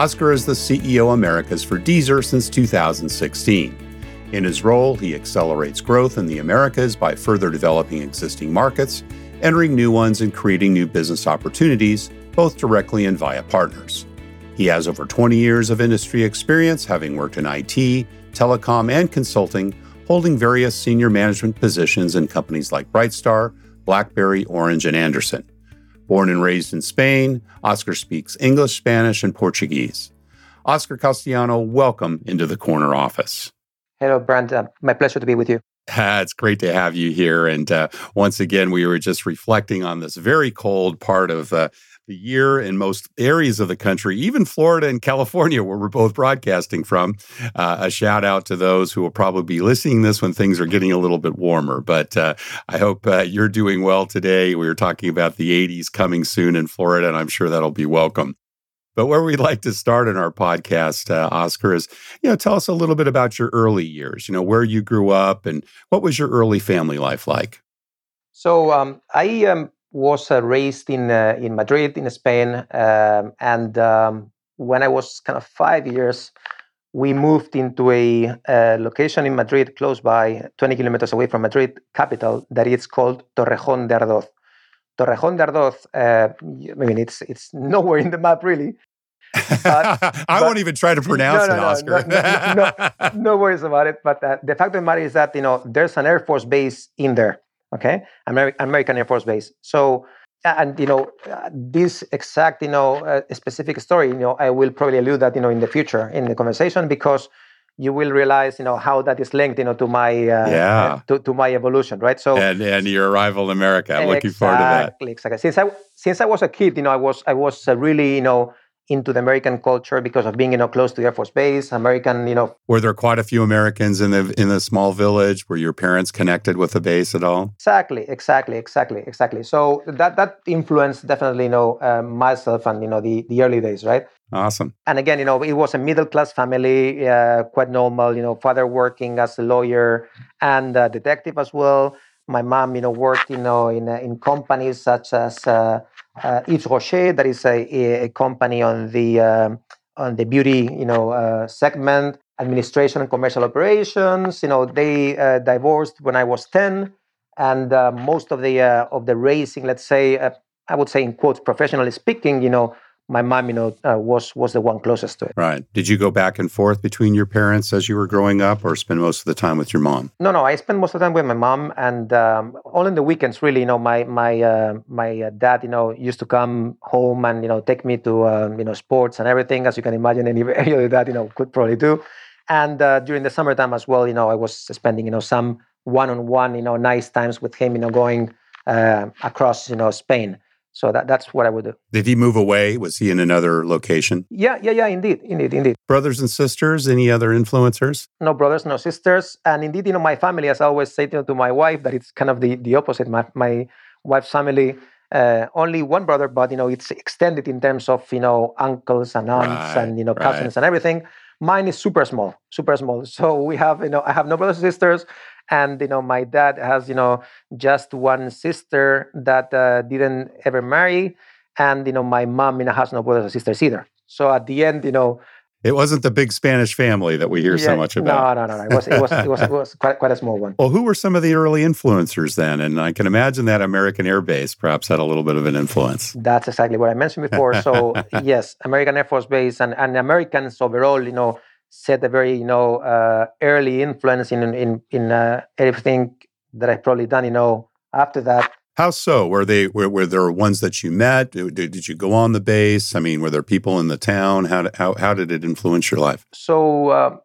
Oscar is the CEO Americas for Deezer since 2016. In his role, he accelerates growth in the Americas by further developing existing markets, entering new ones, and creating new business opportunities, both directly and via partners. He has over 20 years of industry experience, having worked in IT, telecom, and consulting, holding various senior management positions in companies like Brightstar, BlackBerry, Orange, and Andersen. Born and raised in Spain, Oscar speaks English, Spanish, and Portuguese. Oscar Castellano, welcome into the corner office. Hello, Brent. Uh, my pleasure to be with you. it's great to have you here. And uh, once again, we were just reflecting on this very cold part of uh, the year in most areas of the country, even Florida and California, where we're both broadcasting from. Uh, a shout out to those who will probably be listening this when things are getting a little bit warmer. But uh, I hope uh, you're doing well today. We were talking about the 80s coming soon in Florida, and I'm sure that'll be welcome. But where we'd like to start in our podcast, uh, Oscar, is you know tell us a little bit about your early years. You know where you grew up and what was your early family life like. So um, I um, was uh, raised in uh, in Madrid, in Spain, um, and um, when I was kind of five years, we moved into a, a, location in Madrid, close by, 20 kilometers away from Madrid capital, that is called Torrejón de Ardoz. Torrejón de Ardoz, uh, I mean, it's it's nowhere in the map really. But, I but, won't even try to pronounce no, no, it, Oscar. No, no, worries about it. But uh, the fact of the matter is that you know there's an Air Force base in there okay? Ameri- american air force base. So and you know uh, this exact you know uh, specific story you know i will probably allude that you know in the future in the conversation because you will realize you know how that is linked you know to my uh, yeah. to, to my evolution right? So and, and your arrival in america. I'm exactly, looking forward to that. Exactly. Since i since i was a kid you know i was i was uh, really you know into the American culture because of being, you know, close to the Air Force Base. American, you know. Were there quite a few Americans in the in the small village? Were your parents connected with the base at all? Exactly, exactly, exactly, exactly. So that that influenced definitely, you know, uh, myself and you know the the early days, right? Awesome. And again, you know, it was a middle class family, uh, quite normal. You know, father working as a lawyer and a detective as well. My mom, you know, worked, you know, in uh, in companies such as uh, Yves Rocher, that is a, a company on the um, on the beauty you know uh, segment, administration and commercial operations. You know, they uh, divorced when I was ten, and uh, most of the uh, of the racing, let's say, I would say in quotes, professionally speaking, you know, my mom, you know, uh, was was the one closest to it. Right. Did you go back and forth between your parents as you were growing up, or spend most of the time with your mom? No, no. I spent most of the time with my mom, and um, all in the weekends. Really, you know, my my uh, my uh, dad, you know, used to come home and you know take me to um, you know sports and everything, as you can imagine, any any other dad, you know, could probably do. And uh, during the summertime as well, you know, I was spending you know some one-on-one, you know, nice times with him, you know, going uh, across you know Spain. So that, that's what I would do. Did he move away? Was he in another location? Yeah, yeah, yeah, indeed, indeed, indeed. Brothers and sisters, any other influencers? No brothers, no sisters. And indeed, you know, my family, as I always say to, to my wife, that it's kind of the, the opposite. My, my wife's family, uh, only one brother, but, you know, it's extended in terms of, you know, uncles and aunts right, and, you know, cousins right. and everything. Mine is super small, super small. So we have, you know, I have no brothers and sisters and you know my dad has you know just one sister that uh, didn't ever marry and you know my mom you know has no brothers or sisters either. So at the end, you know, it wasn't the big Spanish family that we hear yeah, so much about. No, no, no, no. It was it was it was, it was quite, quite a small one. Well, who were some of the early influencers then? And I can imagine that American Air Base perhaps had a little bit of an influence. That's exactly what I mentioned before. So yes, American Air Force Base and, and Americans overall, you know, set a very you know uh, early influence in in in uh, everything that I've probably done. You know, after that. How so? Were they were, were there ones that you met? Did, did you go on the base? I mean, were there people in the town? How how how did it influence your life? So uh,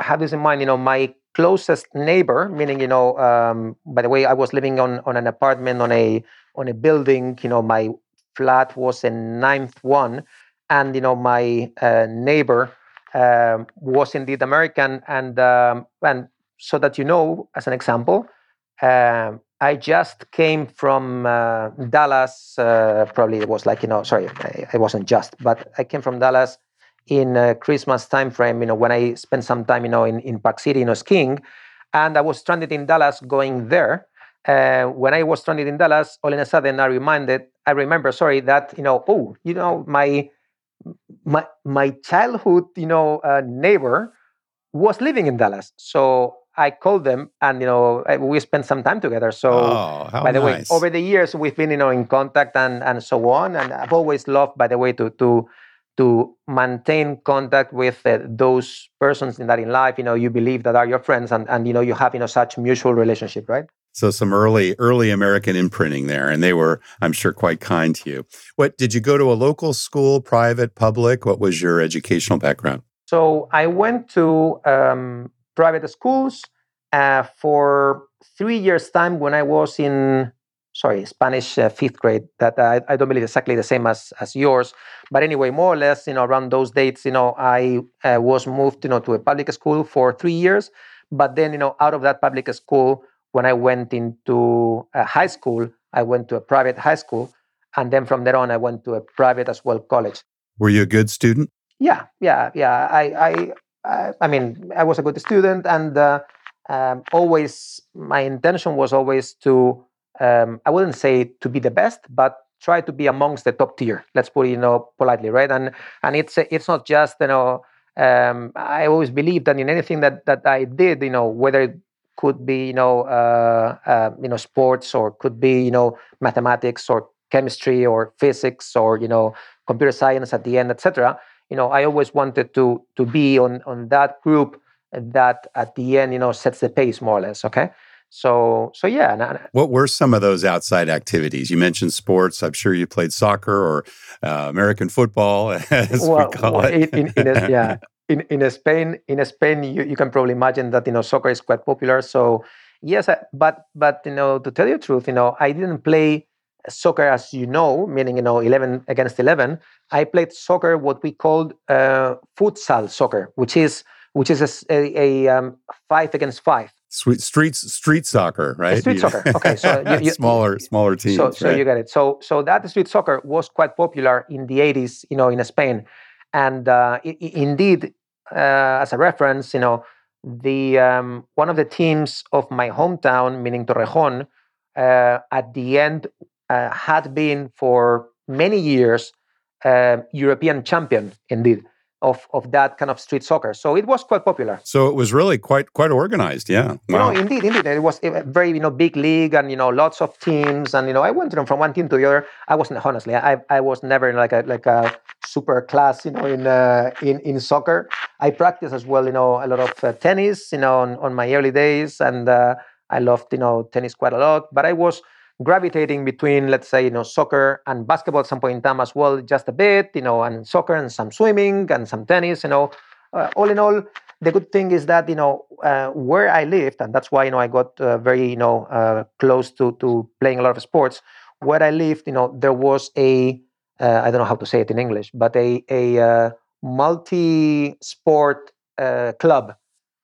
have this in mind. You know, my closest neighbor, meaning you know, um, by the way, I was living on on an apartment on a on a building. You know, my flat was a ninth one, and you know, my uh, neighbor um, was indeed American, and um, and so that you know, as an example, um, I just came from uh, Dallas. Uh, probably it was like you know, sorry, I, wasn't just, but I came from Dallas in uh, Christmas time frame. You know, when I spent some time, you know, in, in Park City, you know, skiing, and I was stranded in Dallas, going there. Uh, when I was stranded in Dallas, all of a sudden I reminded, I remember, sorry, that you know, oh, you know, my my my childhood, you know, uh, neighbor was living in Dallas, so I called them and you know we spent some time together. So oh, by the nice. way, over the years we've been you know in contact and and so on. And I've always loved, by the way, to to to maintain contact with uh, those persons in that in life you know you believe that are your friends and and you know you have you know such mutual relationship, right? So some early early American imprinting there, and they were, I'm sure, quite kind to you. What did you go to a local school, private, public? What was your educational background? So I went to um, private schools uh, for three years' time when I was in sorry Spanish uh, fifth grade. That I, I, don't believe exactly the same as as yours, but anyway, more or less, you know, around those dates, you know, I uh, was moved, you know, to a public school for three years. But then, you know, out of that public school, when I went into high school, I went to a private high school, and then from there on, I went to a private as well college. Were you a good student? Yeah, yeah, yeah. I, I uh, I mean, I was a good student, and uh, um, always my intention was always to um, I wouldn't say to be the best, but try to be amongst the top tier. Let's put it, you know, politely, right? And and it's it's not just you know. Um, I always believed that in anything that that I did, you know, whether it could be you know uh, uh, you know sports or could be you know mathematics or chemistry or physics or you know computer science at the end, etc you know, I always wanted to to be on on that group that at the end, you know, sets the pace more or less. Okay. So, so yeah. What were some of those outside activities? You mentioned sports. I'm sure you played soccer or uh, American football, as well, we call it. in, in a, yeah, in in Spain, in Spain, you, you can probably imagine that you know soccer is quite popular. So yes, but but you know, to tell you the truth, you know, I didn't play soccer as you know, meaning you know 11 against 11. I played soccer, what we called uh, futsal soccer, which is which is a, a, a um, five against five. Sweet streets, street soccer, right? Street soccer. Okay, so you, you, smaller, smaller teams. So, so right? you get it. So, so that street soccer was quite popular in the '80s, you know, in Spain, and uh, it, indeed, uh, as a reference, you know, the um, one of the teams of my hometown, meaning Torrejon, uh, at the end uh, had been for many years uh, European champion, indeed, of, of that kind of street soccer. So it was quite popular. So it was really quite quite organized. Yeah. Wow. No, indeed, indeed. It was a very you know big league and you know lots of teams and you know I went from one team to the other. I wasn't honestly. I, I was never like a like a super class you know in uh, in in soccer. I practiced as well you know a lot of uh, tennis you know on, on my early days and uh, I loved you know tennis quite a lot. But I was gravitating between, let's say, you know, soccer and basketball at some point in time as well, just a bit, you know, and soccer and some swimming and some tennis, you know. Uh, all in all, the good thing is that you know uh, where I lived, and that's why you know I got uh, very you know uh, close to to playing a lot of sports. Where I lived, you know, there was a uh, I don't know how to say it in English, but a a uh, multi-sport club,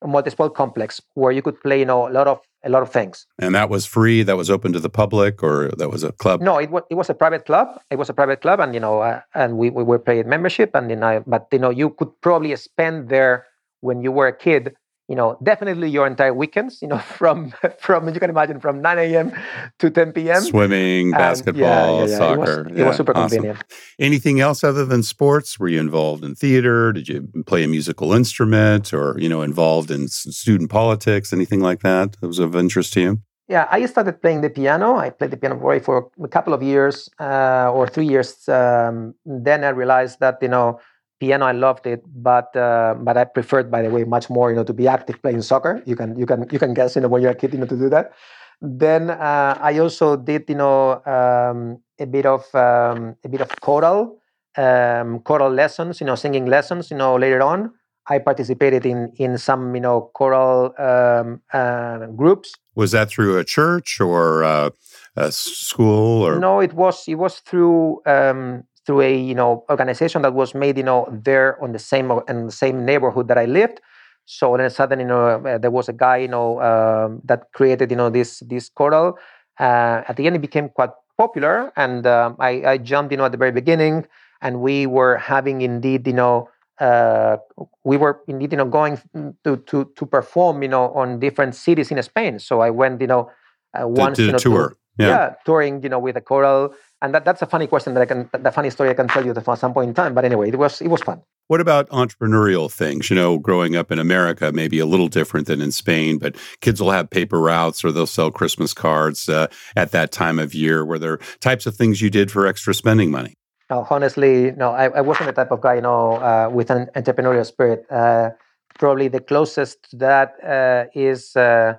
a multi-sport complex where you could play you know a lot of a lot of things. And that was free. That was open to the public, or that was a club. No, it was it was a private club. It was a private club, and you know, uh, and we, we were paid membership, and you know, but you know, you could probably spend there when you were a kid. You know, definitely your entire weekends, you know, from from you can imagine from 9 a.m. to 10 p.m. Swimming, basketball, yeah, yeah, soccer. It was, it was super awesome. convenient. Anything else other than sports? Were you involved in theater? Did you play a musical instrument, or you know, involved in student politics? Anything like that that was of interest to you? Yeah, I started playing the piano. I played the piano for a couple of years uh, or three years. Um, then I realized that you know piano i loved it but uh, but i preferred by the way much more you know to be active playing soccer. You can you can you can guess you know when you're a kid you know to do that. Then uh, i also did you know um, a bit of um, a bit of choral um, choral lessons you know singing lessons you know later on. I participated in in some you know choral um, uh, groups. Was that through a church or uh, a school or? No it was it was through um, through a you know organization that was made you know there on the same in the same neighborhood that I lived. So all of a sudden, you know, uh, there was a guy, you know, um, that created, you know, this this choral. Uh, at the end, it became quite popular, and um, I, I, jumped, you know, at the very beginning, and we were having indeed, you know, uh, we were indeed, you know, going to to to perform, you know, on different cities in Spain. So I went, you know, uh, once, to, you know, tour. To, yeah. yeah. touring, you know, with a choral, and that, that's a funny question that I can, the funny story I can tell you at some point in time. But anyway, it was it was fun. What about entrepreneurial things? You know, growing up in America, maybe a little different than in Spain, but kids will have paper routes or they'll sell Christmas cards uh, at that time of year. Were there types of things you did for extra spending money? No, honestly, no. I, I wasn't the type of guy, you know, uh, with an entrepreneurial spirit. Uh, probably the closest to that uh, is uh,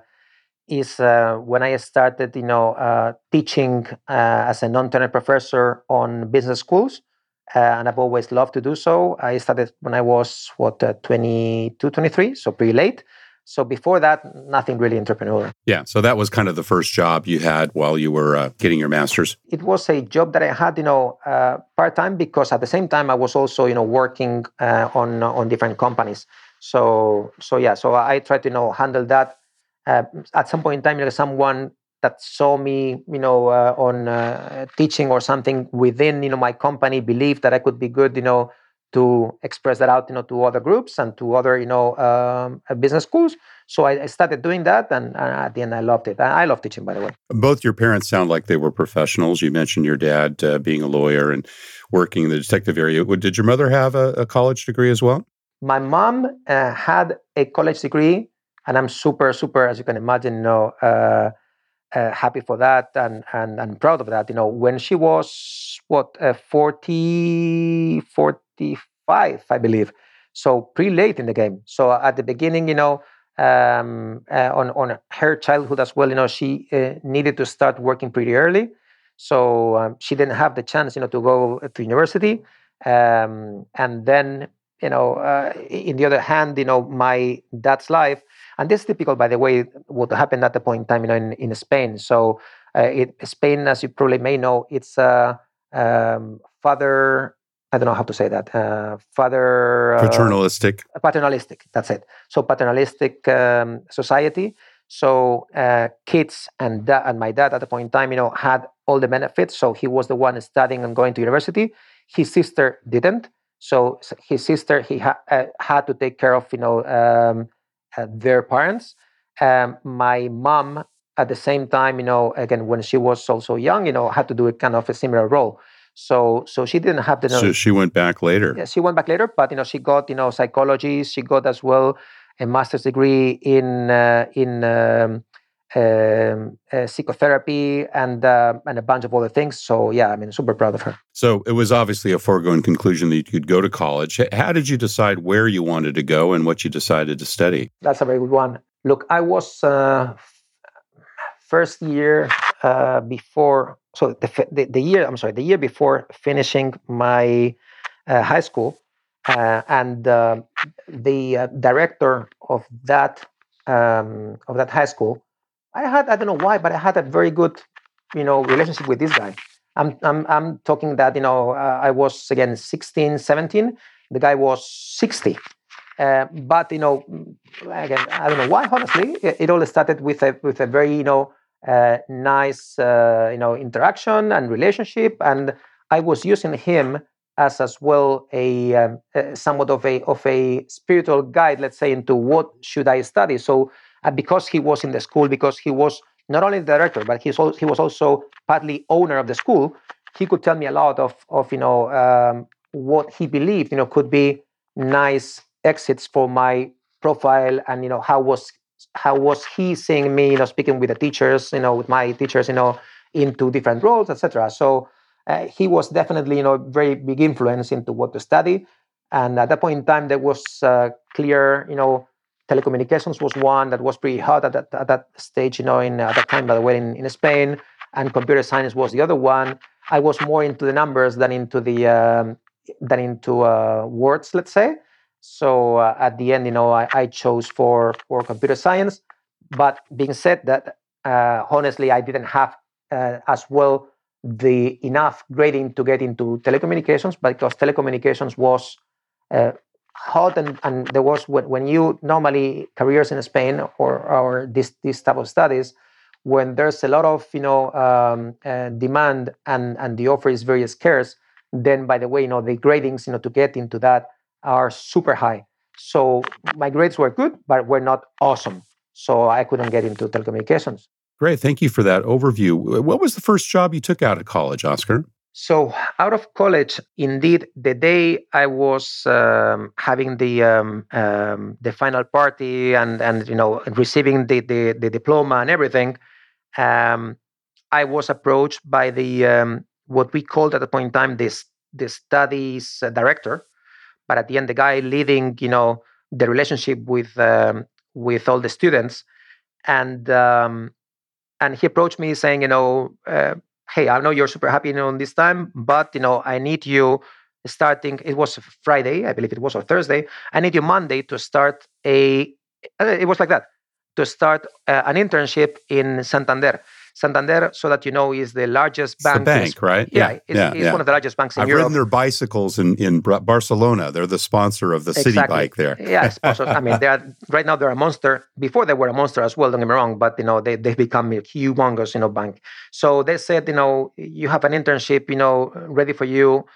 is uh, when I started, you know, uh, teaching uh, as a non-tenure professor on business schools, uh, and I've always loved to do so. I started when I was what uh, 22, 23, so pretty late. So before that, nothing really entrepreneurial. Yeah, so that was kind of the first job you had while you were uh, getting your master's. It was a job that I had, you know, part time because at the same time I was also, you know, working on on different companies. So so yeah, so I tried to you know handle that uh, at some point in time, you know, someone that saw me, you know, uh, on uh, teaching or something within, you know, my company believed that I could be good, you know, to express that out, you know, to other groups and to other, you know, um, uh, business schools. So I, I, started doing that, and, at the end, I loved it. I, I love teaching, by the way. Both your parents sound like they were professionals. You mentioned your dad uh, being a lawyer and working in the detective area. Did your mother have a, a college degree as well? My mom uh, had a college degree and I'm super, super, as you can imagine, you know, uh, uh, happy for that and, and and proud of that. You know, when she was what uh, 40, 45, I believe, so pretty late in the game. So at the beginning, you know, um, uh, on on her childhood as well, you know, she uh, needed to start working pretty early. So um, she didn't have the chance, you know, to go to university. Um, and then, you know, uh, in the other hand, you know, my dad's life and this is typical, by the way, what happened at the point in time you know, in, in Spain. So uh, it, Spain, as you probably may know, it's a um, father. I don't know how to say that. Uh, father uh, paternalistic. Paternalistic. That's it. So paternalistic um, society. So uh, kids and da- and my dad at the point in time, you know, had all the benefits. So he was the one studying and going to university. His sister didn't. So his sister he ha- uh, had to take care of, you know, um, uh, their parents. Um, my mom, at the same time, you know, again when she was also young, you know, had to do a kind of a similar role. So, so she didn't have the. So she went back later. Yeah, she went back later, but you know, she got you know psychology. She got as well a master's degree in uh, in um, um, uh, psychotherapy and uh, and a bunch of other things. So yeah, I mean, super proud of her. So it was obviously a foregone conclusion that you could go to college. How did you decide where you wanted to go and what you decided to study? That's a very good one. Look, I was uh, first year uh, before, so the, the, the year I'm sorry, the year before finishing my uh, high school, uh, and the director of that um, of that high school I had I don't know why, but I had a very good, you know, relationship with this guy. I'm I'm I'm talking that you know uh, I was again 16, 17. The guy was 60. Uh, but you know, again, I don't know why. Honestly, it, it all started with a with a very you know uh, nice uh, you know interaction and relationship, and I was using him as as well a, um, uh, somewhat of a of a spiritual guide, let's say, into what should I study. So because he was in the school, because he was not only the director, but he's also, he was also partly owner of the school. He could tell me a lot of of you know um, what he believed you know could be nice exits for my profile, and you know how was how was he seeing me you know speaking with the teachers you know with my teachers you know into different roles etc. So uh, he was definitely you know very big influence into what to study. And at that point in time, there was uh, clear you know telecommunications was one that was pretty hot at that, at that stage, you know, in at that time, by the way, in, in Spain, and computer science was the other one. I was more into the numbers than into the um, than into uh, words, let's say. So uh, at the end, you know, I, I, chose for for computer science. But being said that, uh, honestly, I didn't have uh, as well the enough grading to get into telecommunications because telecommunications was uh, hot and, and there was when, when you normally careers in Spain or or this this type of studies when there's a lot of you know um, uh, demand and and the offer is very scarce then by the way you know the gradings you know to get into that are super high. So my grades were good but were not awesome. So I couldn't get into telecommunications. Great. Thank you for that overview. What was the first job you took out of college Oscar so out of college, indeed, the day I was um, having the um, um, the final party and and you know receiving the the, the diploma and everything, um, I was approached by the um, what we called at the point in time this the studies director, but at the end the guy leading you know the relationship with um, with all the students, and and he approached me saying you know. Uh, hey, I know you're super happy on this time, but you know, I need you starting. It was Friday, I believe it was, or Thursday. I need you Monday to start a. Uh, it was like that to start uh, an internship in Santander. Santander, so that you know, is the largest bank. The bank, in, right? Yeah, yeah, it's, yeah, it's yeah. one of the largest banks in Europe. I've Europe. ridden their bicycles in, in Barcelona. They're the sponsor of the exactly. city bike there. yeah, sponsor. I mean, they are right now. They're a monster. Before they were a monster as well. Don't get me wrong, but you know, they they've become a humongous, you know, bank. So they said, you know, you have an internship, you know, ready for you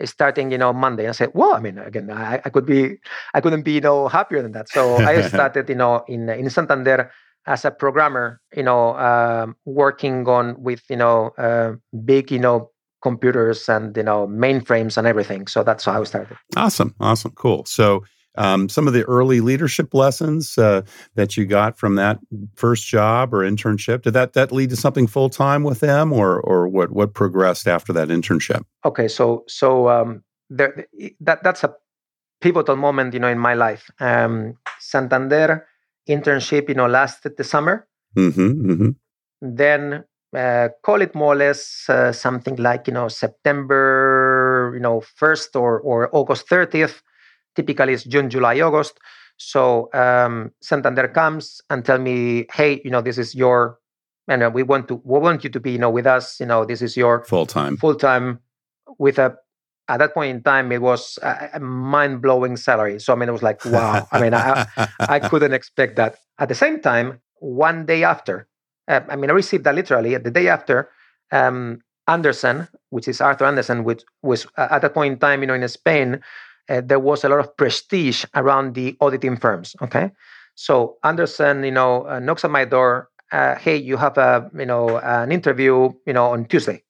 eh, starting you know monday i said well i mean again I, I could be i couldn't be you know happier than that so i started you know in in santander as a programmer, you know, um, working on with you know uh, big you know computers and you know mainframes and everything. So that's how I started. Awesome, awesome, cool. So um, some of the early leadership lessons uh, that you got from that first job or internship did that that lead to something full time with them, or or what what progressed after that internship? Okay, so so um, there that that's a pivotal moment, you know, in my life. Um, Santander internship, you know, lasted the summer. Mm-hmm, mm-hmm. Then uh, call it more or less uh, something like you know September, you know, first or or August thirtieth. Typically, it's June, July, August. So um, Santander comes and tell me, hey, you know, this is your, and uh, we want to, we want you to be, you know, with us. You know, this is your full time, full time, with a at that point in time, it was a mind blowing salary. So, I mean, it was like, wow. I mean, I, I couldn't expect that. At the same time, one day after, uh, I mean, I received that literally the day after. Um, Andersen, which is Arthur Andersen, which was uh, at that point in time, you know, in Spain, uh, there was a lot of prestige around the auditing firms. Okay, so Andersen, you know, uh, knocks at my door. Uh, hey, you have a, you know, an interview, you know, on Tuesday.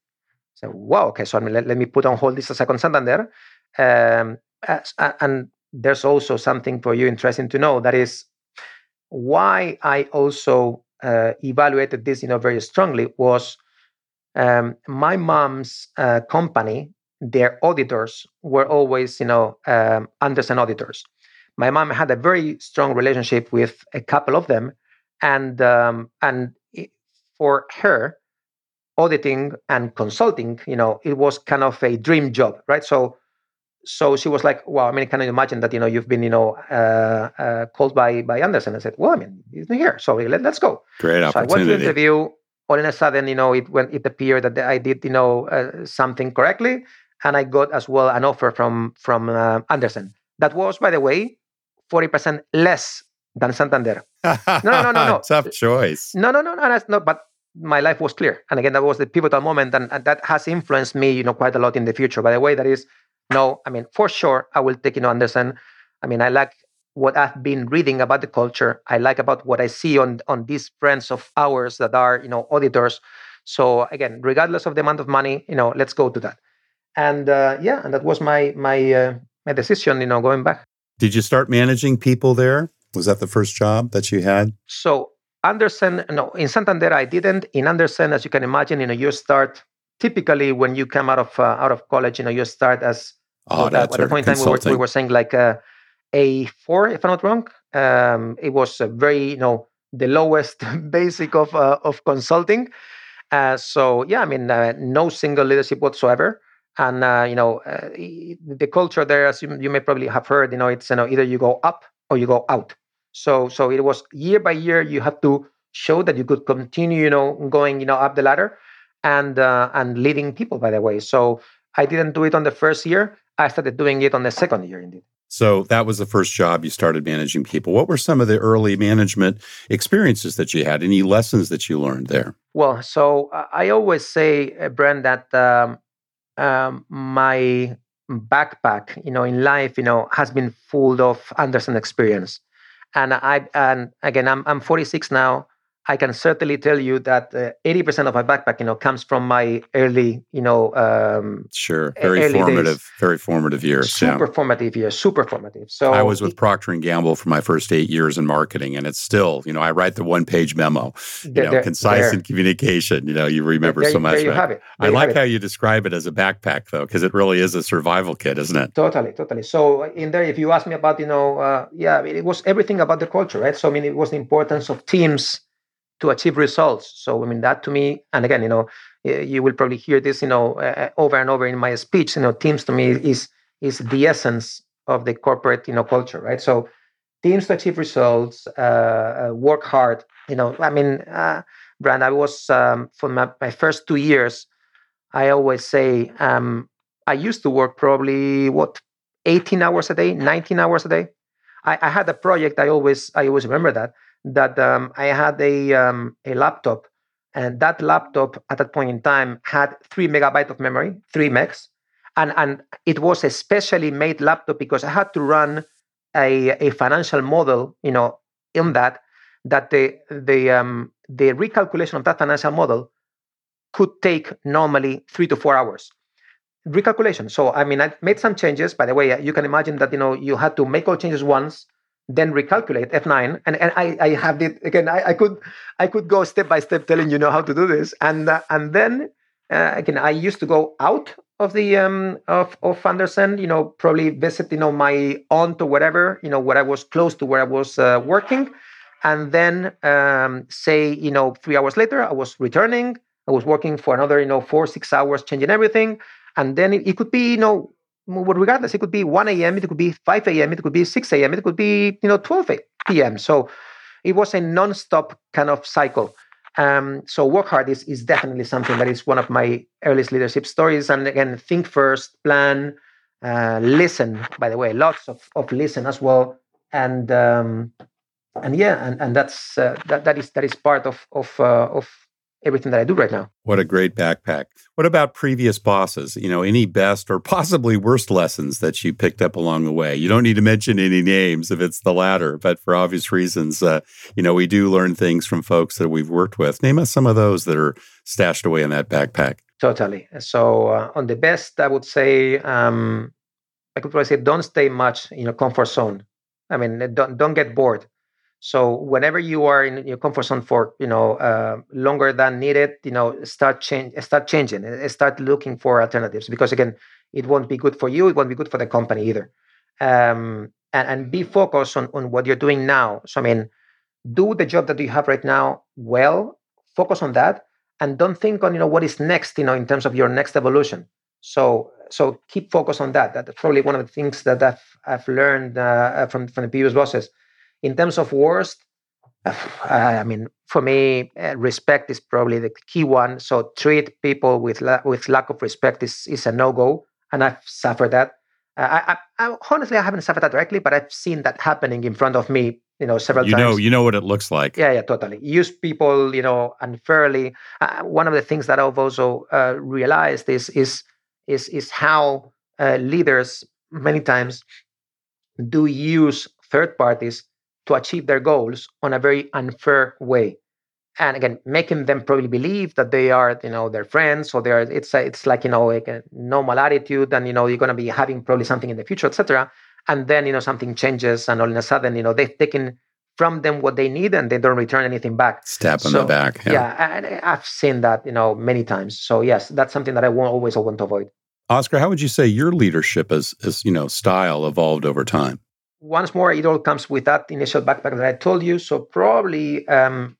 So, wow, okay, so I mean, let, let me put on hold this a second Santander. Um, and there's also something for you interesting to know that is why I also uh, evaluated this, you know, very strongly was um, my mom's uh, company. Their auditors were always, you know, um, Andersen auditors. My mom had a very strong relationship with a couple of them, and um, and for her, auditing and consulting, you know, it was kind of a dream job, right? So, so she was like, "Wow, I mean, can you imagine that? You know, you've been, you know, uh, uh, called by by Andersen." I said, "Well, I mean, he's here, so let, us go." Great opportunity. So I went to interview. All in a sudden, you know, it when it appeared that I did, you know, uh, something correctly, and I got as well an offer from from uh, Andersen. That was, by the way, forty percent less than Santander. no, no, no, no, no. Tough choice. No, no, no, no, no. But my life was clear. And again, that was the pivotal moment, and, and, that has influenced me, you know, quite a lot in the future. By the way, that is No, I mean, for sure, I will take, you know, Andersen. I mean, I like what I've been reading about the culture. I like about what I see on on these friends of ours that are, you know, auditors. So again, regardless of the amount of money, you know, let's go to that. And uh, yeah, and that was my my uh, my decision, you know, going back. Did you start managing people there? Was that the first job that you had? So Andersen, no, in Santander I didn't. In Andersen, as you can imagine, you know, you start typically when you come out of uh, out of college, you know, you start as oh, at the point in time we were, we were saying like uh, a four, if I'm not wrong. Um, it was very, you know, the lowest basic of uh, of consulting. Uh, so yeah, I mean, uh, no single leadership whatsoever. And uh, you know, uh, the culture there, as you, you may probably have heard, you know, it's you know either you go up or you go out. So so it was year by year you have to show that you could continue, you know, going you know up the ladder and uh, and leading people by the way. So I didn't do it on the first year. I started doing it on the second year indeed. So that was the first job you started managing people. What were some of the early management experiences that you had? Any lessons that you learned there? Well, so I always say, uh, Brent, that um, um, my backpack, you know, in life, you know, has been full of Andersen experience. And I, and again, I'm I'm 46 now. I can certainly tell you that uh, 80% of my backpack, you know, comes from my early, you know, um, sure, very formative, days. very formative years. Super yeah. formative years, super formative. So I was with Procter and Gamble for my first eight years in marketing, and it's still, you know, I write the one-page memo, you there, know, there, concise there. in communication. You know, you remember so much. There you have it. I like how it. you describe it as a backpack, though, because it really is a survival kit, isn't it? Totally, totally. So in there, if you ask me about, you know, uh, yeah, it was everything about the culture, right? So I mean, it was the importance of teams to achieve results. So I mean that to me, and again, you know, you will probably hear this, you know, uh, over and over in my speech. You know, teams to me is is the essence of the corporate, you know, culture, right? So teams to achieve results, uh, uh, work hard. You know, I mean, uh, Brent, I was um, for my, my first two years. I always say um, I used to work probably what 18 hours a day, 19 hours a day. I, I had a project. I always I always remember that that um, I had a um, a laptop, and that laptop at that point in time had three megabyte of memory, three megs, and and it was a specially made laptop because I had to run a a financial model, you know, in that that the the um, the recalculation of that financial model could take normally three to four hours. Recalculation. So i mean i made some changes. By the way you can imagine that you know you had to make all changes once then recalculate F9. And, and I, I have it again. I, I could I could go step by step telling you know how to do this. And uh, and then uh, again, I used to go out of the um of of Andersen. You know, probably visit you know my aunt or whatever. You know, where I was close to where I was uh, working, and then um, say you know three hours later I was returning. I was working for another you know four six hours, changing everything. And then it, it could be you know regardless, it could be 1 a.m., it could be 5 a.m., it could be 6 a.m., it could be, you know, 12 p.m. So it was a non-stop kind of cycle. Um, so work hard is, is definitely something that is one of my earliest leadership stories. And again, think first, plan, uh, listen, by the way, lots of, of listen as well. And um, and yeah, and, and that's uh, that that is that is part of of uh, of everything that I do right now. What a great backpack. What about previous bosses? You know, any best or possibly worst lessons that you picked up along the way? You don't need to mention any names if it's the latter, but for obvious reasons, uh, you know, we do learn things from folks that we've worked with. Name us some of those that are stashed away in that backpack. Totally. So, uh, on the best, I would say, um, I could probably say, don't stay much in your comfort zone. I mean, don't don't get bored. So whenever you are in your comfort zone for you know uh, longer than needed, you know start change, start changing, start looking for alternatives because again, it won't be good for you. It won't be good for the company either. Um, and and be focused on on what you're doing now. So I mean, do the job that you have right now well. Focus on that, and don't think on you know what is next. You know in terms of your next evolution. So so keep focus on that. That's probably one of the things that I've I've learned uh, from from the previous bosses in terms of worst, I mean, for me, uh, respect is probably the key one. So treat people with la- with lack of respect is is a no go, and I've suffered that. Uh, I, I, honestly, I haven't suffered that directly, but I've seen that happening in front of me, you know, several you times. You know, you know what it looks like. Yeah, yeah, totally. Use people, you know, unfairly. Uh, one of the things that I've also uh, realized is is is is how uh, leaders many times do use third parties to achieve their goals on a very unfair way. And again making them probably believe that they are you know their friends or they're it's it's like you know like a normal attitude and you know you're going to be having probably something in the future etc and then you know something changes and all of a sudden you know they've taken from them what they need and they don't return anything back. Step on so, the back yeah, yeah I, i've seen that you know many times. So yes that's something that i won't always want to avoid. Oscar how would you say your leadership as as you know style evolved over time once more it all comes with that initial backpack that i told you so probably um,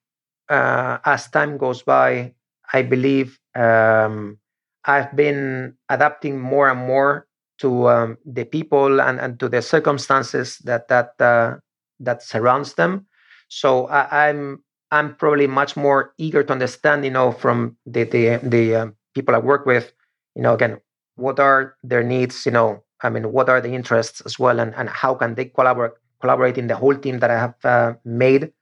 uh, as time goes by i believe um, i've been adapting more and more to um, the people and, and to the circumstances that that uh, that surrounds them. So I, am I'm, I'm probably much more eager to understand, you know, from the the the um, people I work with, you know, again, what are their needs, you know, I mean, what are the interests as well, and and how can they collaborate collaborate in the whole team that I have uh, made.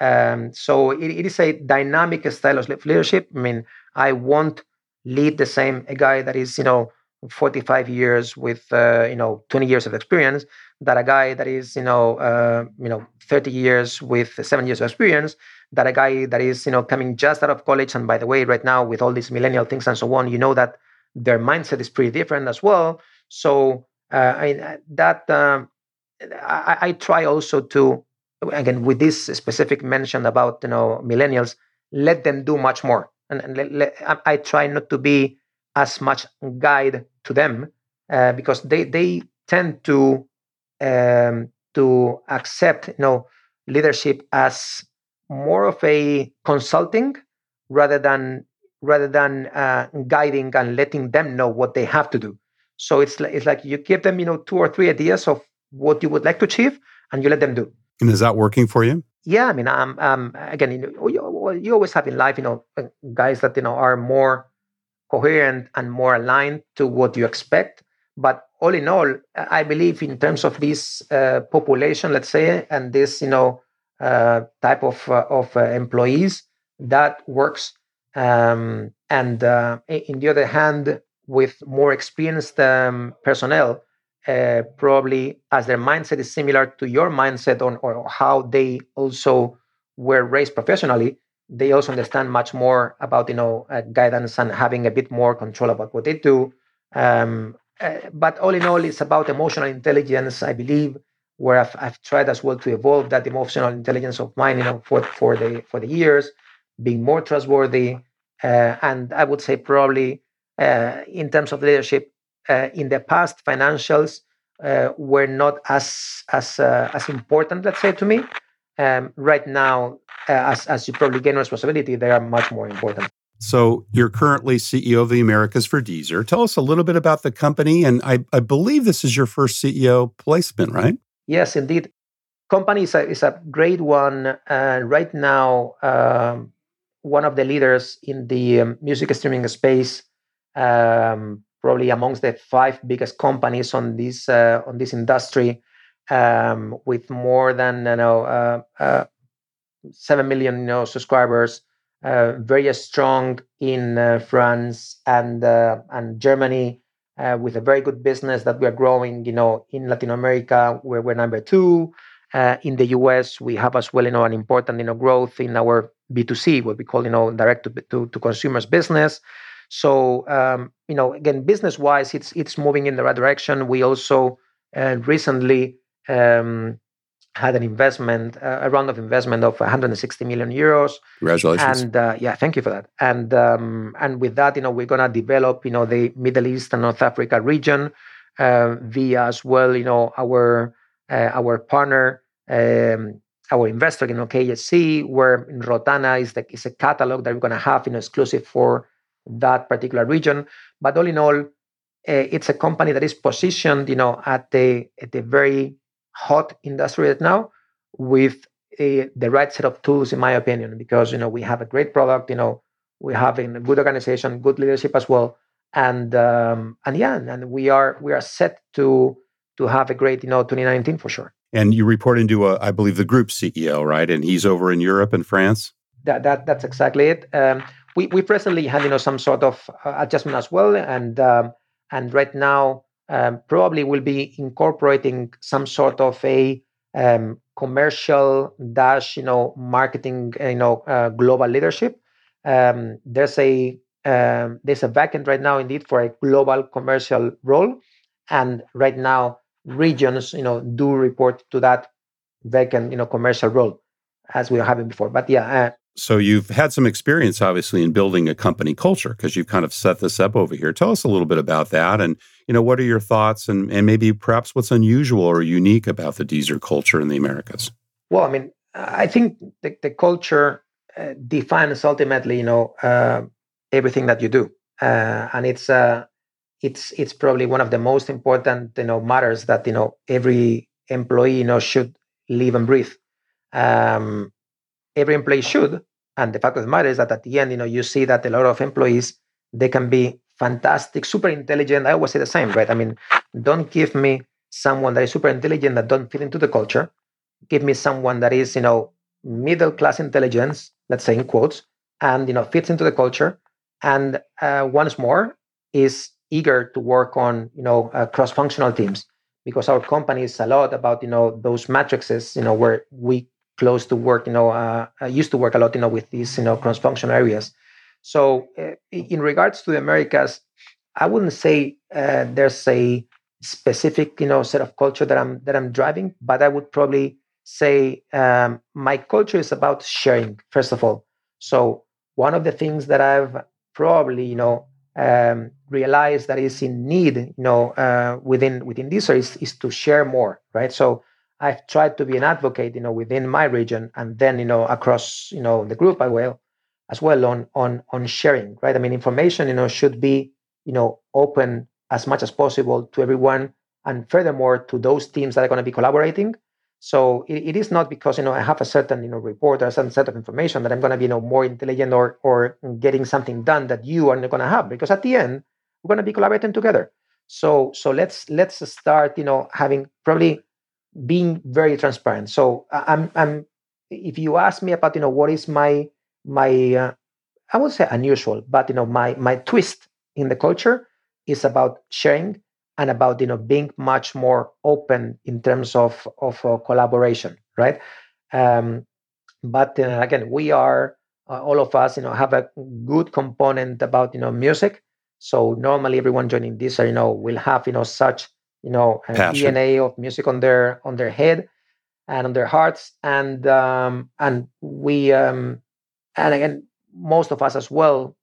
Um, so it, it is a dynamic style of leadership. I mean, I won't lead the same a guy that is, you know, 45 years with uh, you know 20 years of experience that a guy that is you know uh, you know 30 years with seven years of experience that a guy that is you know coming just out of college and by the way right now with all these millennial things and so on you know that their mindset is pretty different as well so uh, I, that um, I, I try also to again with this specific mention about you know millennials let them do much more and, and let, let, I try not to be as much guide to them uh, because they they tend to um, to accept you know leadership as more of a consulting rather than rather than uh, guiding and letting them know what they have to do. So it's like, it's like you give them you know two or three ideas of what you would like to achieve, and you let them do. And is that working for you? Yeah, I mean, um, um, again, you, know, you, you always have in life, you know, uh, guys that you know are more coherent and more aligned to what you expect. But all in all, I believe in terms of this uh, population, let's say, and this you know uh, type of uh, of uh, employees, that works. Um, and uh, in the other hand, with more experienced um, personnel, uh, probably as their mindset is similar to your mindset on or how they also were raised professionally, they also understand much more about you know uh, guidance and having a bit more control about what they do. Um, uh, but all in all it's about emotional intelligence i believe where I've, I've tried as well to evolve that emotional intelligence of mine you know for, for the for the years being more trustworthy uh, and i would say probably in terms of leadership uh, in the past financials uh, were not as as as important let's say to me um, right now uh, as, as you probably gain responsibility, they are much more important. So you're currently CEO of the Americas for Deezer. Tell us a little bit about the company, and I, I believe this is your first CEO placement, right? Yes, indeed. Company is a, is a great one. Uh, right now, um, one of the leaders in the um, music streaming space, um, probably amongst the five biggest companies on this uh, on this industry, um, with more than you know uh, uh 7 million you know, subscribers, uh, very strong in uh, France and uh, and Germany, with a very good business that we are growing. You know, in Latin America, where we're number two. In the US, we have as well, you know, an important, you know, growth in our B2C, what we call, you know, direct to, to, to consumers business. So, um, you know, again, business-wise, it's it's moving in the right direction. We also uh, recently um, had an investment, uh, a round of investment of 160 million euros. Congratulations! And uh, yeah, thank you for that. And um, and with that, you know, we're gonna develop, you know, the Middle East and North Africa region uh, via as well, you know, our uh, our partner, um, our investor, you know, KSC, where Rotana is the is a catalog that we're gonna have, you know, exclusive for that particular region. But all in all, uh, it's a company that is positioned, you know, at the at the very hot industry right now with a, the right set of tools, in my opinion, because you know we have a great product, you know, we have a good organization, good leadership as well, and um, and yeah, and we are we are set to to have a great you know 2019 for sure. And you report into a, I believe, the group CEO, right? And he's over in Europe and France. That that that's exactly it. Um, we we presently had you know some sort of uh, adjustment as well, and um, and right now um, probably will be incorporating some sort of a um, commercial dash, you know, marketing, you know, uh, global leadership. Um, there's a um, there's a vacant right now, indeed, for a global commercial role, and right now regions, you know, do report to that vacant, you know, commercial role as we were having before. But yeah. Uh, so you've had some experience, obviously, in building a company culture because you've kind of set this up over here. Tell us a little bit about that, and you know, what are your thoughts, and and maybe perhaps what's unusual or unique about the Deezer culture in the Americas? Well, I mean, I think the, the culture uh, defines ultimately, you know, uh, everything that you do, uh, and it's uh, it's it's probably one of the most important, you know, matters that you know every employee, you know, should live and breathe. Um, every employee should, and the fact of the matter is that at the end, you know, you see that a lot of employees they can be fantastic, super intelligent. I always say the same, right? I mean, don't give me someone that is super intelligent that don't fit into the culture. Give me someone that is, you know, middle class intelligence, let's say in quotes, and you know fits into the culture, and uh, once more is eager to work on you know uh, cross functional teams because our company is a lot about you know those matrices you know where we close to work you know uh, I used to work a lot you know with these you know cross functional areas. So uh, in regards to the americas i wouldn't say uh, there's a specific you know set of culture that i'm that i'm driving but i would probably say um, my culture is about sharing first of all. So one of the things that i've probably you know um, realize that is in need you know uh, within within this is, is to share more right? So I've tried to be an advocate, you know, within my region and then, you know, across, you know, the group I will as well on on on sharing, right? I mean, information, you know, should be, you know, open as much as possible to everyone and furthermore to those teams that are going to be collaborating. So it, it is not because you know I have a certain you know report or a certain set of information that I'm going to be you know more intelligent or or getting something done that you are not going to have because at the end we're going to be collaborating together. So so let's let's start you know having probably being very transparent. So I'm, I'm, if you ask me about, you know, what is my, my, uh, I would say unusual, but you know, my, my twist in the culture is about sharing and about, you know, being much more open in terms of, of uh, collaboration, right? Um, but uh, again, we are, uh, all of us, you know, have a good component about, you know, music. So normally everyone joining this, you know, will have, you know, such you know, DNA of music on their on their head and on their hearts, and um, and we um, and again, most of us as well,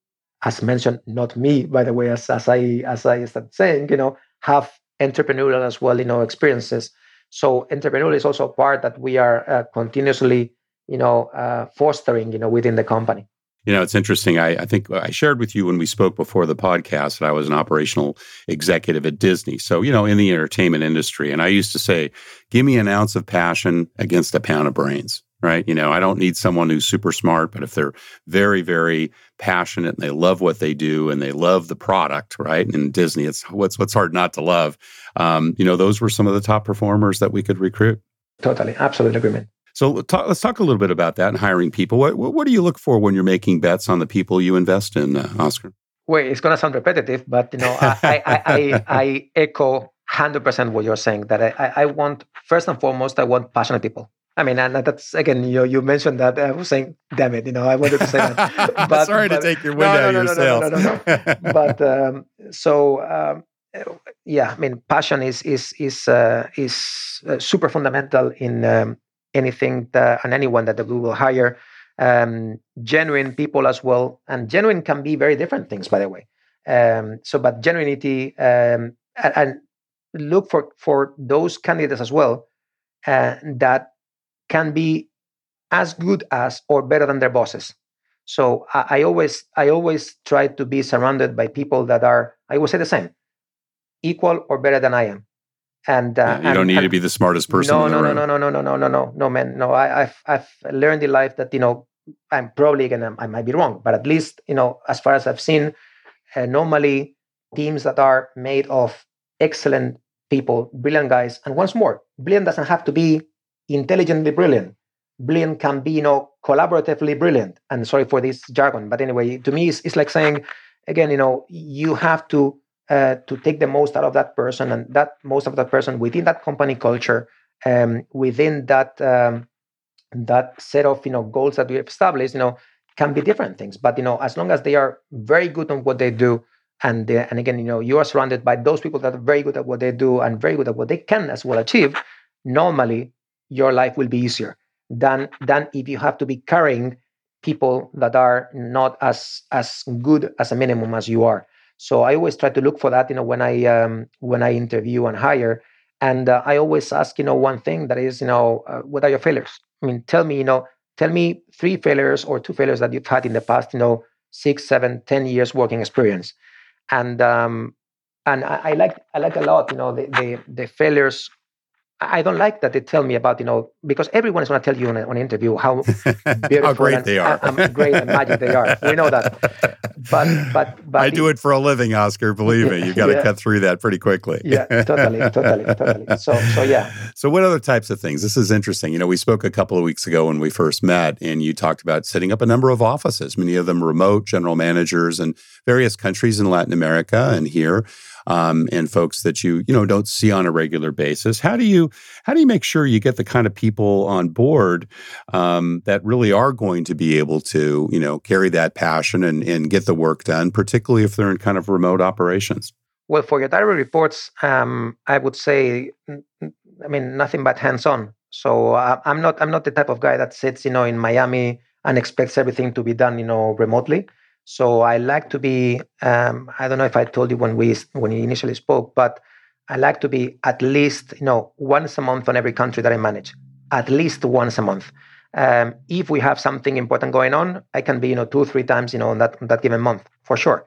as mentioned, not me, by the way, as as I as I started saying, you know, have entrepreneurial as well, you know, experiences. So entrepreneurial is also a part that we are uh, continuously, you know, uh, fostering, you know, within the company. You know, it's interesting. I, I, think I shared with you when we spoke before the podcast that I was an operational executive at Disney. So, you know, in the entertainment industry. And I used to say, give me an ounce of passion against a pound of brains, right? You know, I don't need someone who's super smart, but if they're very, very passionate and they love what they do and they love the product, right? And in Disney, it's what's, what's hard not to love. Um, you know, those were some of the top performers that we could recruit. Totally. Absolute agreement. So talk, let's talk a little bit about that and hiring people. What, what, what do you look for when you're making bets on the people you invest in, uh, Oscar? Well, it's going to sound repetitive, but you know, I, I, I, I, echo hundred percent what you're saying. That I, I want first and foremost, I want passionate people. I mean, and that's again, you you mentioned that. I was saying, damn it, you know, I wanted to say that. But, Sorry but, to take your wind no, out no, of your sails. No, no, no, no. but um, so um, yeah, I mean, passion is is is uh, is uh, super fundamental in um, anything that, and anyone that we will hire um, genuine people as well. And genuine can be very different things by the way. Um, so but genuinity um, and, and, look for for those candidates as well uh, that can be as good as or better than their bosses. So I, I, always i always try to be surrounded by people that are i will say the same equal or better than i am and uh, you don't and, need and, to be the smartest person. No, no, no, no, no, no, no, no, no, no, no, man. No, I, have I've learned in life that you know I'm probably gonna I might be wrong, but at least you know as far as I've seen, uh, normally teams that are made of excellent people, brilliant guys, and once more, brilliant doesn't have to be intelligently brilliant. Brilliant can be you know collaboratively brilliant. And sorry for this jargon, but anyway, to me, it's, it's like saying again, you know, you have to uh, to take the most out of that person and that most of that person within that company culture, um, within that um, that set of you know goals that we have established, you know, can be different things. But you know, as long as they are very good on what they do, and and again, you know, you are surrounded by those people that are very good at what they do and very good at what they can as well achieve. Normally, your life will be easier than than if you have to be carrying people that are not as as good as a minimum as you are. So I always try to look for that, you know, when I um, when I interview and hire, and uh, I always ask, you know, one thing that is, you know, uh, what are your failures? I mean, tell me, you know, tell me three failures or two failures that you've had in the past, you know, six, seven, ten years working experience, and um, and I, I like I like a lot, you know, the the, the failures I don't like that they tell me about, you know, because everyone is going to tell you on, an interview how beautiful how great and, they are, great and magic they are. We know that, but but but I do it for a living, Oscar. Believe me, you got to yeah. cut through that pretty quickly. yeah, totally, totally, totally. So so yeah. So what other types of things? This is interesting. You know, we spoke a couple of weeks ago when we first met, and you talked about setting up a number of offices, many of them remote, general managers in various countries in Latin America and here um, and folks that you you know don't see on a regular basis. How do you how do you make sure you get the kind of people on board um, that really are going to be able to you know carry that passion and and get the work done, particularly if they're in kind of remote operations? Well, for your diary reports, um, I would say, I mean, nothing but hands-on. So uh, I'm not I'm not the type of guy that sits, you know, in Miami and expects everything to be done, you know, remotely. So I like to be. Um, I don't know if I told you when we when we initially spoke, but I like to be at least you know once a month on every country that I manage. At least once a month. Um, if we have something important going on, I can be you know two three times you know on that on that given month for sure.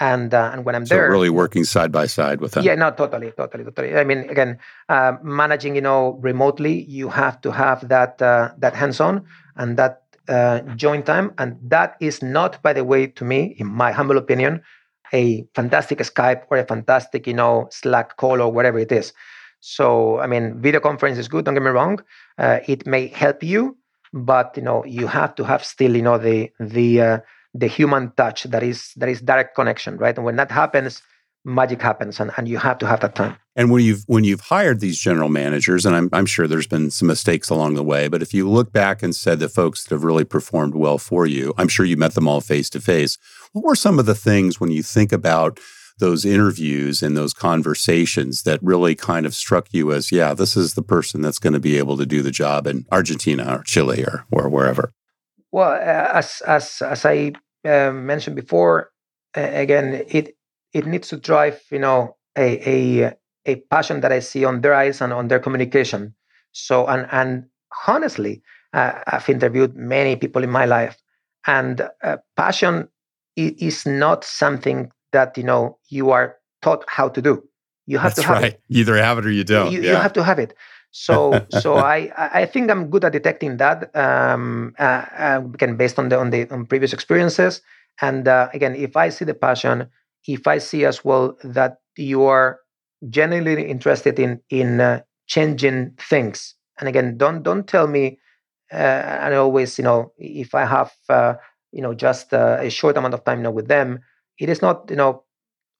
And uh, and when I'm so there, really working side by side with them. Yeah, no, totally, totally, totally. I mean, again, uh, managing you know remotely, you have to have that uh, that hands on and that uh, joint time. And that is not, by the way, to me, in my humble opinion, a fantastic Skype or a fantastic, you know, Slack call or whatever it is. So, I mean, video conference is good. Don't get me wrong; uh, it may help you, but you know, you have to have still, you know, the the uh, the human touch that is that is direct connection, right? And when that happens, magic happens and, and you have to have that time and when you've when you've hired these general managers and I'm, I'm sure there's been some mistakes along the way but if you look back and said the folks that have really performed well for you i'm sure you met them all face to face what were some of the things when you think about those interviews and those conversations that really kind of struck you as yeah this is the person that's going to be able to do the job in argentina or chile or, or wherever? Well uh, as as as i uh, mentioned before uh, again it it needs to drive you know a, a a passion that I see on their eyes and on their communication. So and and honestly, uh, I've interviewed many people in my life, and uh, passion is not something that you know you are taught how to do. You have That's to have right. it. You either have it or you don't. You, yeah. you have to have it. So so I I think I'm good at detecting that. Um, uh, uh again, based on the on the on previous experiences, and uh, again, if I see the passion, if I see as well that you are genuinely interested in in uh, changing things, and again, don't don't tell me. Uh, and always, you know, if I have, uh, you know, just uh, a short amount of time, you know, with them, it is not, you know,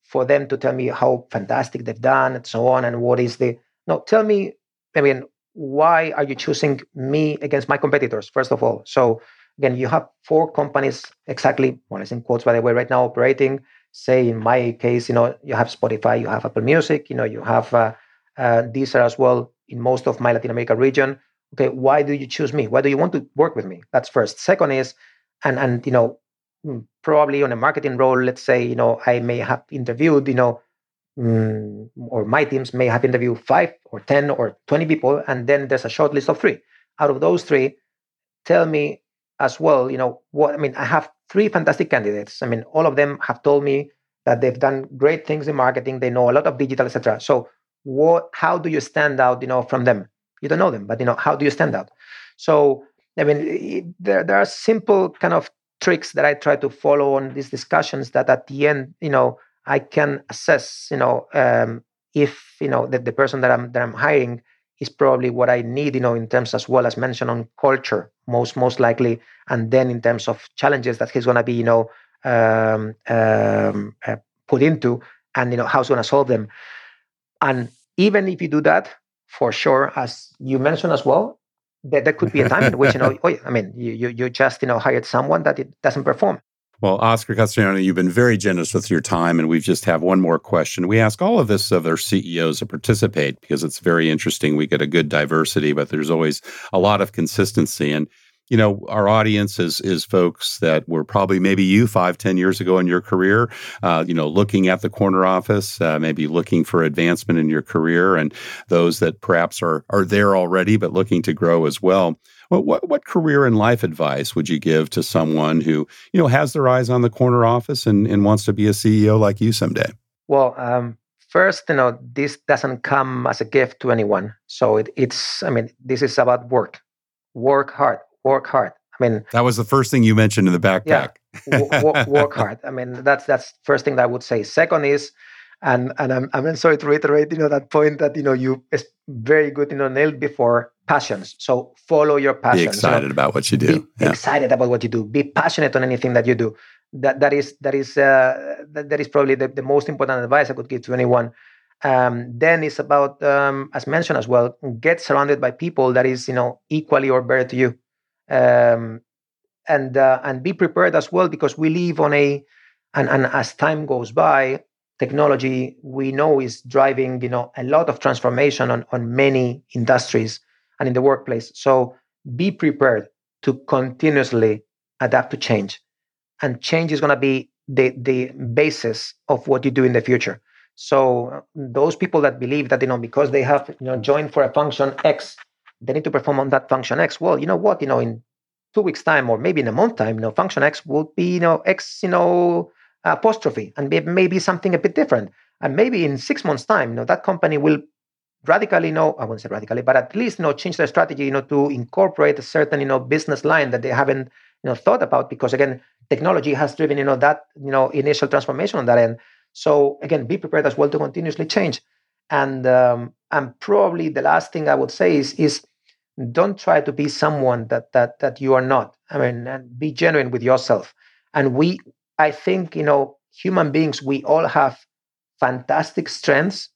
for them to tell me how fantastic they've done and so on, and what is the no. Tell me, I mean, why are you choosing me against my competitors? First of all, so again, you have four companies exactly, one is in quotes by the way, right now operating. Say in my case, you know, you have Spotify, you have Apple Music, you know, you have uh, uh, Deezer as well in most of my Latin America region. Okay, why do you choose me? Why do you want to work with me? That's first. Second is, and and you know, mm, probably on a marketing role, let's say, you know, I may have interviewed, you know, mm, or my teams may have interviewed five or ten or twenty people, and then there's a short list of three. Out of those three, tell me as well, you know, what I mean, I have three fantastic candidates. I mean, all of them have told me that they've done great things in marketing, they know a lot of digital, etc. So what how do you stand out, you know, from them? You don't know them, but you know, how do you stand out? So I mean, there there are simple kind of tricks that I try to follow on these discussions that at the end, you know, I can assess, you know, um, if you know that the person that I'm that I'm hiring is probably what I need, you know, in terms as well as mentioned on culture, most most likely, and then in terms of challenges that he's going to be, you know, um, um, uh, put into, and you know how's going to solve them. And even if you do that, for sure, as you mentioned as well, that there could be a time in which you know, oh, I mean, you, you you just you know hired someone that it doesn't perform. Well, Oscar Castellano, you've been very generous with your time, and we just have one more question. We ask all of this of our CEOs to participate because it's very interesting. We get a good diversity, but there's always a lot of consistency. And you know, our audience is is folks that were probably maybe you five, ten years ago in your career, uh, you know, looking at the corner office, uh, maybe looking for advancement in your career, and those that perhaps are are there already but looking to grow as well. What, what what career and life advice would you give to someone who you know has their eyes on the corner office and, and wants to be a CEO like you someday? Well, um, first, you know, this doesn't come as a gift to anyone. So it, it's, I mean, this is about work. Work hard work hard. I mean, that was the first thing you mentioned in the backpack. Yeah, w- work hard. I mean, that's that's first thing that I would say. Second is, and and I'm I'm sorry to reiterate, you know, that point that you know you is very good, you know, nailed before passions. So follow your passions. Be excited you know, about what you do. Be yeah. excited about what you do. Be passionate on anything that you do. That that is that is uh, that, that is probably the, the most important advice I could give to anyone. Um, then it's about, um, as mentioned as well, get surrounded by people that is you know equally or better to you um, and uh, and be prepared as well because we live on a and, and as time goes by technology we know is driving you know a lot of transformation on, on many industries and in the workplace so be prepared to continuously adapt to change and change is going to be the the basis of what you do in the future so uh, those people that believe that you know because they have you know joined for a function x they need to perform on that function X. Well, you know what? You know, in two weeks' time or maybe in a month time, you know, function X will be, you know, X, you know, apostrophe and maybe something a bit different. And maybe in six months' time, you know, that company will radically, no I wouldn't say radically, but at least, you know, change their strategy, you know, to incorporate a certain, you know, business line that they haven't, you know, thought about because again, technology has driven, you know, that, you know, initial transformation on that end. So again, be prepared as well to continuously change. And um, and probably the last thing I would say is is don't try to be someone that that that you are not. I mean, and be genuine with yourself. And we, I think, you know, human beings, we all have fantastic strengths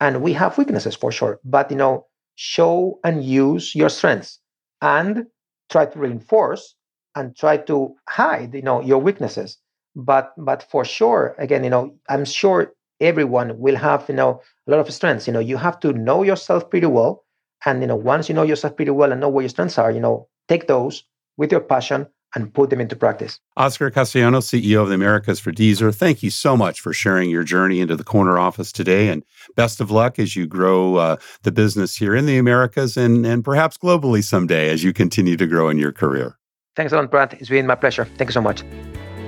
and we have weaknesses for sure. But you know, show and use your strengths and try to reinforce and try to hide, you know, your weaknesses. But but for sure, again, you know, I'm sure everyone will have you know a lot of strengths you know you have to know yourself pretty well and you know once you know yourself pretty well and know where your strengths are you know take those with your passion and put them into practice. Oscar Castellano, CEO of the Americas for Deezer, thank you so much for sharing your journey into the corner office today. And best of luck as you grow uh, the business here in the Americas and, and perhaps globally someday as you continue to grow in your career. Thanks a lot, Brad. It's been my pleasure. Thank you so much.